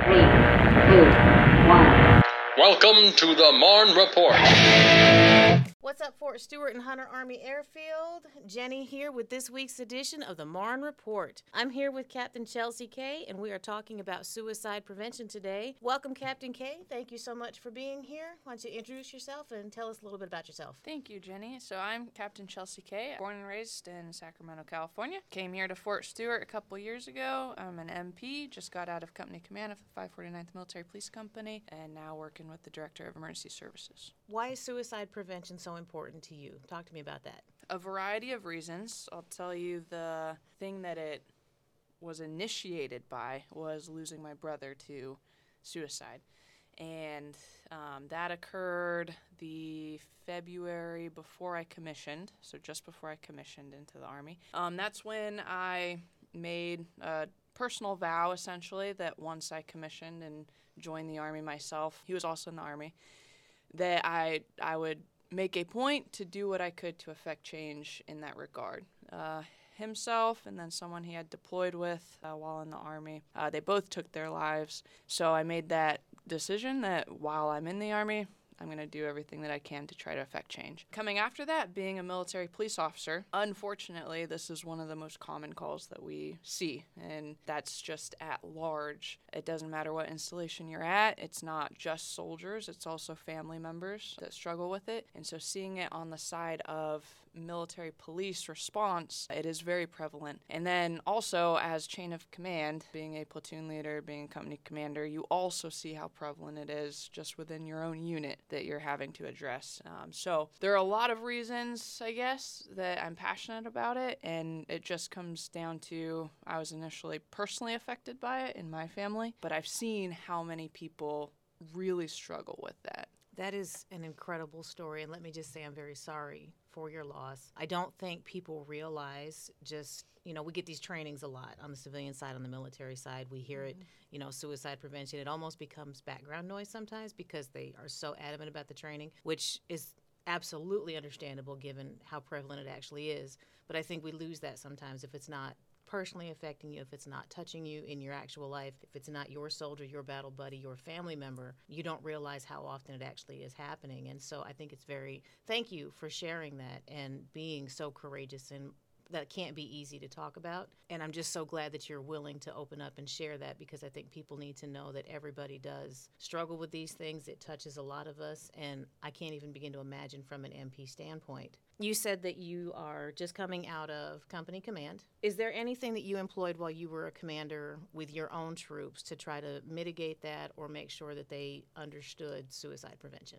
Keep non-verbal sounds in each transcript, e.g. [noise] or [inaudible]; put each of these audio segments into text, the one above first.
Three, two, one. Welcome to the Marne Report. What's up, Fort Stewart and Hunter Army Airfield? Jenny here with this week's edition of the Marne Report. I'm here with Captain Chelsea Kay, and we are talking about suicide prevention today. Welcome, Captain Kay. Thank you so much for being here. Why don't you introduce yourself and tell us a little bit about yourself? Thank you, Jenny. So I'm Captain Chelsea Kay, born and raised in Sacramento, California. Came here to Fort Stewart a couple years ago. I'm an MP, just got out of company command of the 549th Military Police Company, and now working with the Director of Emergency Services. Why is suicide prevention so important to you? Talk to me about that. A variety of reasons. I'll tell you the thing that it was initiated by was losing my brother to suicide. And um, that occurred the February before I commissioned, so just before I commissioned into the Army. Um, that's when I made a personal vow, essentially, that once I commissioned and joined the Army myself, he was also in the Army, that I, I would make a point to do what I could to affect change in that regard. Uh, himself and then someone he had deployed with uh, while in the army. Uh, they both took their lives. So I made that decision that while I'm in the army, I'm going to do everything that I can to try to affect change. Coming after that, being a military police officer, unfortunately, this is one of the most common calls that we see, and that's just at large. It doesn't matter what installation you're at, it's not just soldiers, it's also family members that struggle with it. And so seeing it on the side of military police response, it is very prevalent. And then also, as chain of command, being a platoon leader, being a company commander, you also see how prevalent it is just within your own unit that you're having to address. Um, so there are a lot of reasons, I guess, that I'm passionate about it. And it just comes down to I was initially personally affected by it in my family, but I've seen how many people really struggle with that. That is an incredible story, and let me just say I'm very sorry for your loss. I don't think people realize just, you know, we get these trainings a lot on the civilian side, on the military side. We hear it, mm-hmm. you know, suicide prevention. It almost becomes background noise sometimes because they are so adamant about the training, which is absolutely understandable given how prevalent it actually is. But I think we lose that sometimes if it's not personally affecting you, if it's not touching you in your actual life, if it's not your soldier, your battle buddy, your family member, you don't realize how often it actually is happening. And so I think it's very, thank you for sharing that and being so courageous and that can't be easy to talk about. And I'm just so glad that you're willing to open up and share that because I think people need to know that everybody does struggle with these things. It touches a lot of us, and I can't even begin to imagine from an MP standpoint. You said that you are just coming out of company command. Is there anything that you employed while you were a commander with your own troops to try to mitigate that or make sure that they understood suicide prevention?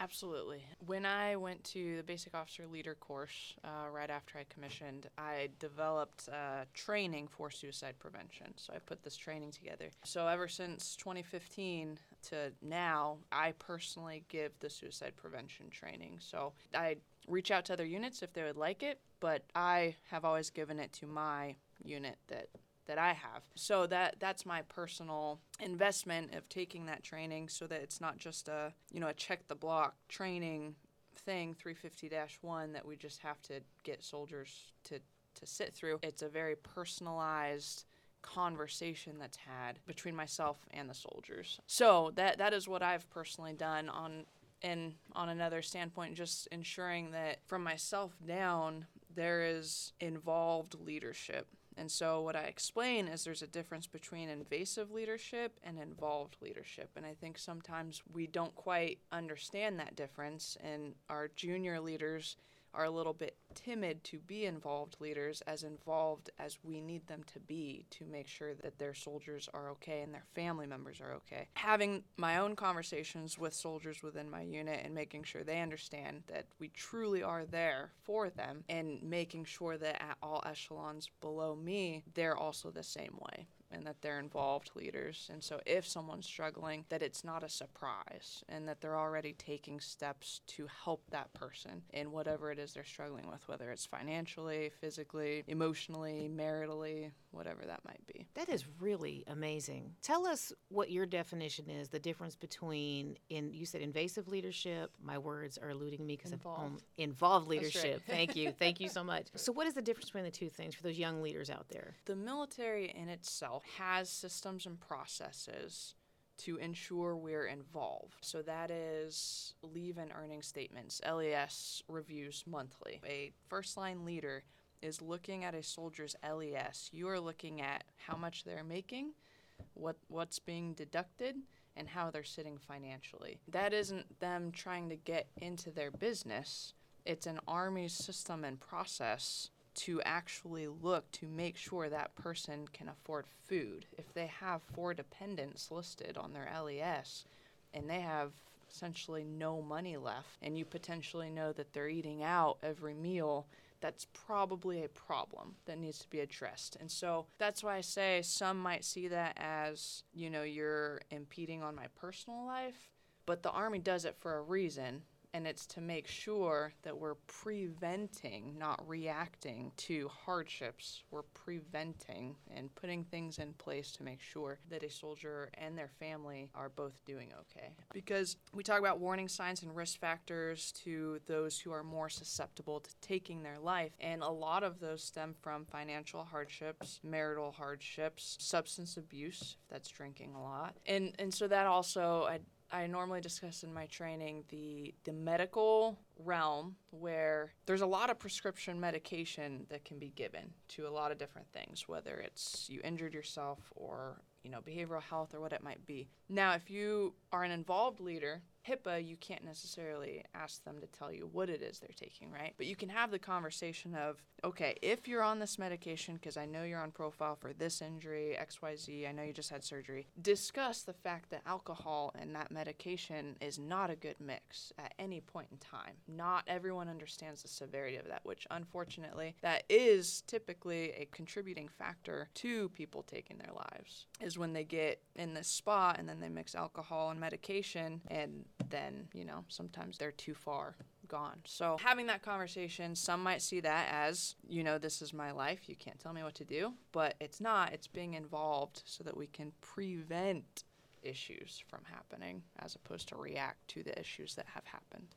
Absolutely. When I went to the basic officer leader course uh, right after I commissioned, I developed uh, training for suicide prevention. So I put this training together. So ever since 2015 to now, I personally give the suicide prevention training. So I reach out to other units if they would like it, but I have always given it to my unit that that I have. So that that's my personal investment of taking that training so that it's not just a, you know, a check the block training thing 350-1 that we just have to get soldiers to to sit through. It's a very personalized conversation that's had between myself and the soldiers. So that that is what I've personally done on and on another standpoint just ensuring that from myself down there is involved leadership and so, what I explain is there's a difference between invasive leadership and involved leadership. And I think sometimes we don't quite understand that difference, and our junior leaders are a little bit timid to be involved leaders, as involved as we need them to be to make sure that their soldiers are okay and their family members are okay. Having my own conversations with soldiers within my unit and making sure they understand that we truly are there for them and making sure that at all echelons below me, they're also the same way and that they're involved leaders. And so if someone's struggling, that it's not a surprise and that they're already taking steps to help that person in whatever it is they're struggling with, whether it's financially, physically, emotionally, maritally, whatever that might be. That is really amazing. Tell us what your definition is, the difference between in you said invasive leadership. My words are eluding me because Involved. involved That's right. leadership. Thank you. Thank you so [laughs] much. So what is the difference between the two things for those young leaders out there? The military in itself has systems and processes to ensure we're involved. So that is leave and earning statements, LES reviews monthly. A first line leader is looking at a soldier's LES. You are looking at how much they're making, what what's being deducted, and how they're sitting financially. That isn't them trying to get into their business. It's an army system and process to actually look to make sure that person can afford food. If they have four dependents listed on their LES and they have essentially no money left, and you potentially know that they're eating out every meal, that's probably a problem that needs to be addressed. And so that's why I say some might see that as, you know, you're impeding on my personal life, but the Army does it for a reason and it's to make sure that we're preventing, not reacting to hardships. We're preventing and putting things in place to make sure that a soldier and their family are both doing okay. Because we talk about warning signs and risk factors to those who are more susceptible to taking their life, and a lot of those stem from financial hardships, marital hardships, substance abuse, if that's drinking a lot. And and so that also I I normally discuss in my training the the medical realm where there's a lot of prescription medication that can be given to a lot of different things, whether it's you injured yourself or you know behavioral health or what it might be. Now, if you are an involved leader, HIPAA, you can't necessarily ask them to tell you what it is they're taking, right? But you can have the conversation of, okay, if you're on this medication, because I know you're on profile for this injury, XYZ, I know you just had surgery, discuss the fact that alcohol and that medication is not a good mix at any point in time. Not everyone understands the severity of that, which unfortunately, that is typically a contributing factor to people taking their lives, is when they get in this spot and then they mix alcohol and medication and then, you know, sometimes they're too far gone. So having that conversation, some might see that as, you know, this is my life, you can't tell me what to do, but it's not. It's being involved so that we can prevent issues from happening as opposed to react to the issues that have happened.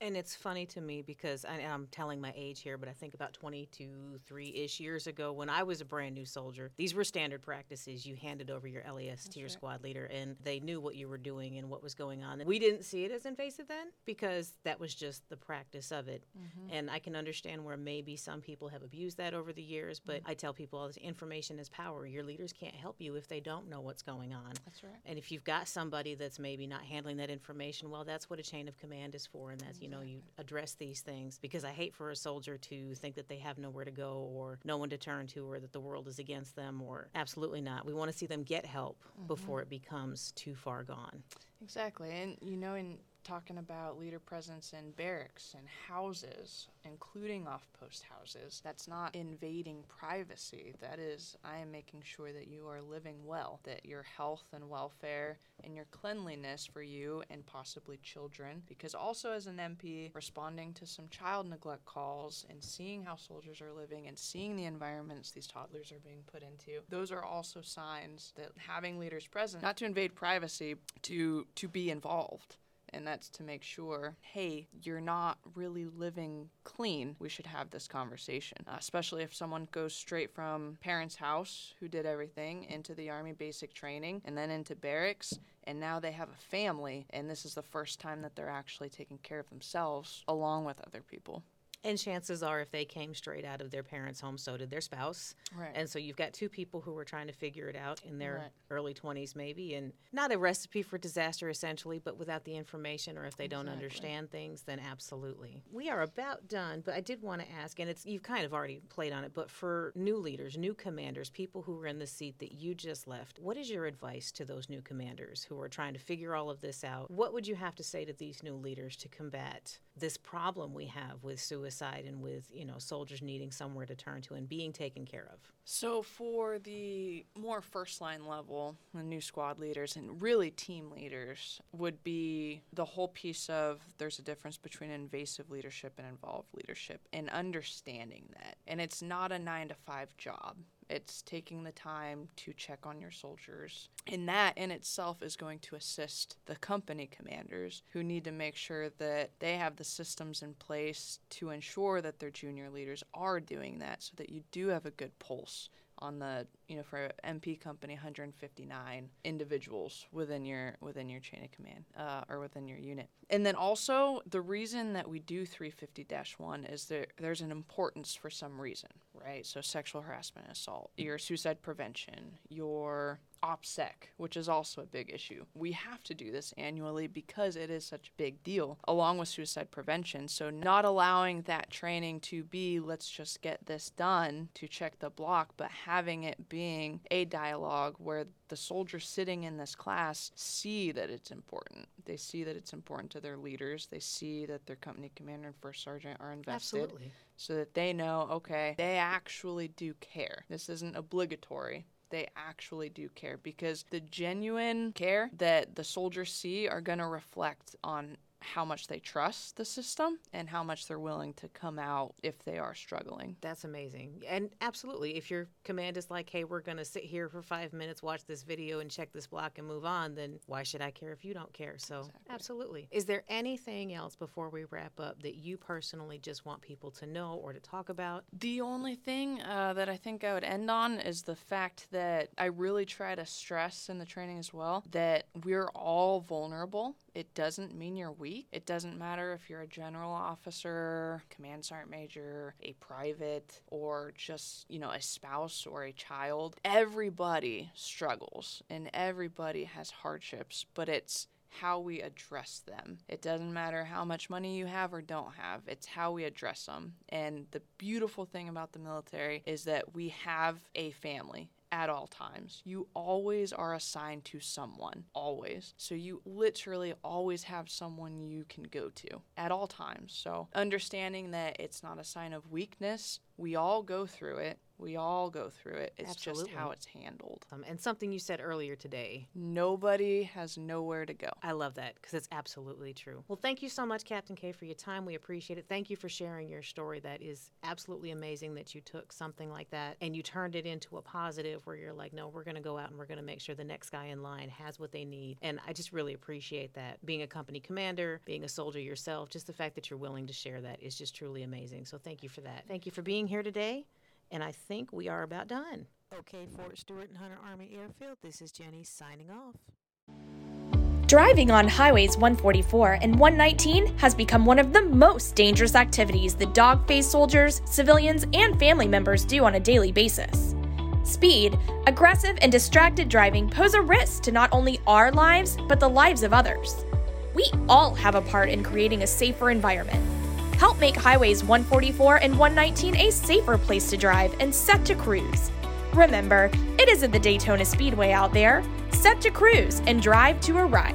And it's funny to me because I, I'm telling my age here, but I think about 22, 3 ish years ago when I was a brand new soldier, these were standard practices. You handed over your LES to your right. squad leader, and they knew what you were doing and what was going on. And we didn't see it as invasive then because that was just the practice of it. Mm-hmm. And I can understand where maybe some people have abused that over the years, but mm-hmm. I tell people all this information is power. Your leaders can't help you if they don't know what's going on. That's right. And if you've got somebody that's maybe not handling that information, well, that's what a chain of command is for, and that's you know you address these things because I hate for a soldier to think that they have nowhere to go or no one to turn to or that the world is against them or absolutely not. We want to see them get help mm-hmm. before it becomes too far gone. Exactly. And, you know, in talking about leader presence in barracks and houses, including off post houses, that's not invading privacy. That is, I am making sure that you are living well, that your health and welfare and your cleanliness for you and possibly children. Because also, as an MP, responding to some child neglect calls and seeing how soldiers are living and seeing the environments these toddlers are being put into, those are also signs that having leaders present, not to invade privacy, to, to be involved and that's to make sure hey you're not really living clean. We should have this conversation uh, especially if someone goes straight from parents house who did everything into the army basic training and then into barracks and now they have a family and this is the first time that they're actually taking care of themselves along with other people And chances are, if they came straight out of their parents' home, so did their spouse. Right. And so you've got two people who were trying to figure it out in their Right. early 20s, maybe, and not a recipe for disaster, essentially, but without the information or if they don't understand things, then absolutely. We are about done, but I did want to ask, and it's you've kind of already played on it, but for new leaders, new commanders, people who are in the seat that you just left, what is your advice to those new commanders who are trying to figure all of this out? What would you have to say to these new leaders to combat this problem we have with suicide and with, you know, soldiers needing somewhere to turn to and being taken care of? So, for the more first line level, the new squad leaders and really team leaders, would be the whole piece of there's a difference between invasive leadership and involved leadership and understanding that. And it's not a nine to five job. It's taking the time to check on your soldiers. And that in itself is going to assist the company commanders who need to make sure that they have the systems in place to ensure that their junior leaders are doing that so that you do have a good pulse on the you know for MP company 159 individuals within your within your chain of command uh, or within your unit. And then also the reason that we do 350-1 is that there's an importance for some reason, right? So sexual harassment, assault, mm. your suicide prevention, your OPSEC, which is also a big issue. We have to do this annually because it is such a big deal, along with suicide prevention. So, not allowing that training to be let's just get this done to check the block, but having it being a dialogue where the soldiers sitting in this class see that it's important. They see that it's important to their leaders. They see that their company commander and first sergeant are invested. Absolutely. So that they know, okay, they actually do care. This isn't obligatory they actually do care because the genuine care that the soldiers see are going to reflect on how much they trust the system and how much they're willing to come out if they are struggling. That's amazing. And absolutely, if your command is like, hey, we're going to sit here for five minutes, watch this video, and check this block and move on, then why should I care if you don't care? So, Exactly. absolutely. Is there anything else before we wrap up that you personally just want people to know or to talk about? The only thing uh, that I think I would end on is the fact that I really try to stress in the training as well that we're all vulnerable. It doesn't mean you're weak. It doesn't matter if you're a general officer, command sergeant major, a private, or just, you know, a spouse or a child. Everybody struggles and everybody has hardships, but it's how we address them. It doesn't matter how much money you have or don't have, it's how we address them. And the beautiful thing about the military is that we have a family at all times. You always are assigned to someone, always. So you literally always have someone you can go to at all times. So understanding that it's not a sign of weakness, we all go through it. We all go through it. It's Absolutely. just how it's handled. Um, and something you said earlier today. Nobody has nowhere to go. I love that because it's absolutely true. Well, thank you so much, Captain Kay, for your time. We appreciate it. Thank you for sharing your story. That is absolutely amazing that you took something like that and you turned it into a positive where you're like, no, we're going to go out and we're going to make sure the next guy in line has what they need. And I just really appreciate that. Being a company commander, being a soldier yourself, just the fact that you're willing to share that is just truly amazing. So thank you for that. Thank you for being here today. And I think we are about done. Okay, Fort Stewart and Hunter Army Airfield, this is Jenny signing off. Driving on highways 144 and 119 has become one of the most dangerous activities the dog faced soldiers, civilians, and family members do on a daily basis. Speed, aggressive, and distracted driving pose a risk to not only our lives, but the lives of others. We all have a part in creating a safer environment. Help make highways 144 and 119 a safer place to drive and set to cruise. Remember, it isn't the Daytona Speedway out there. Set to cruise and drive to arrive.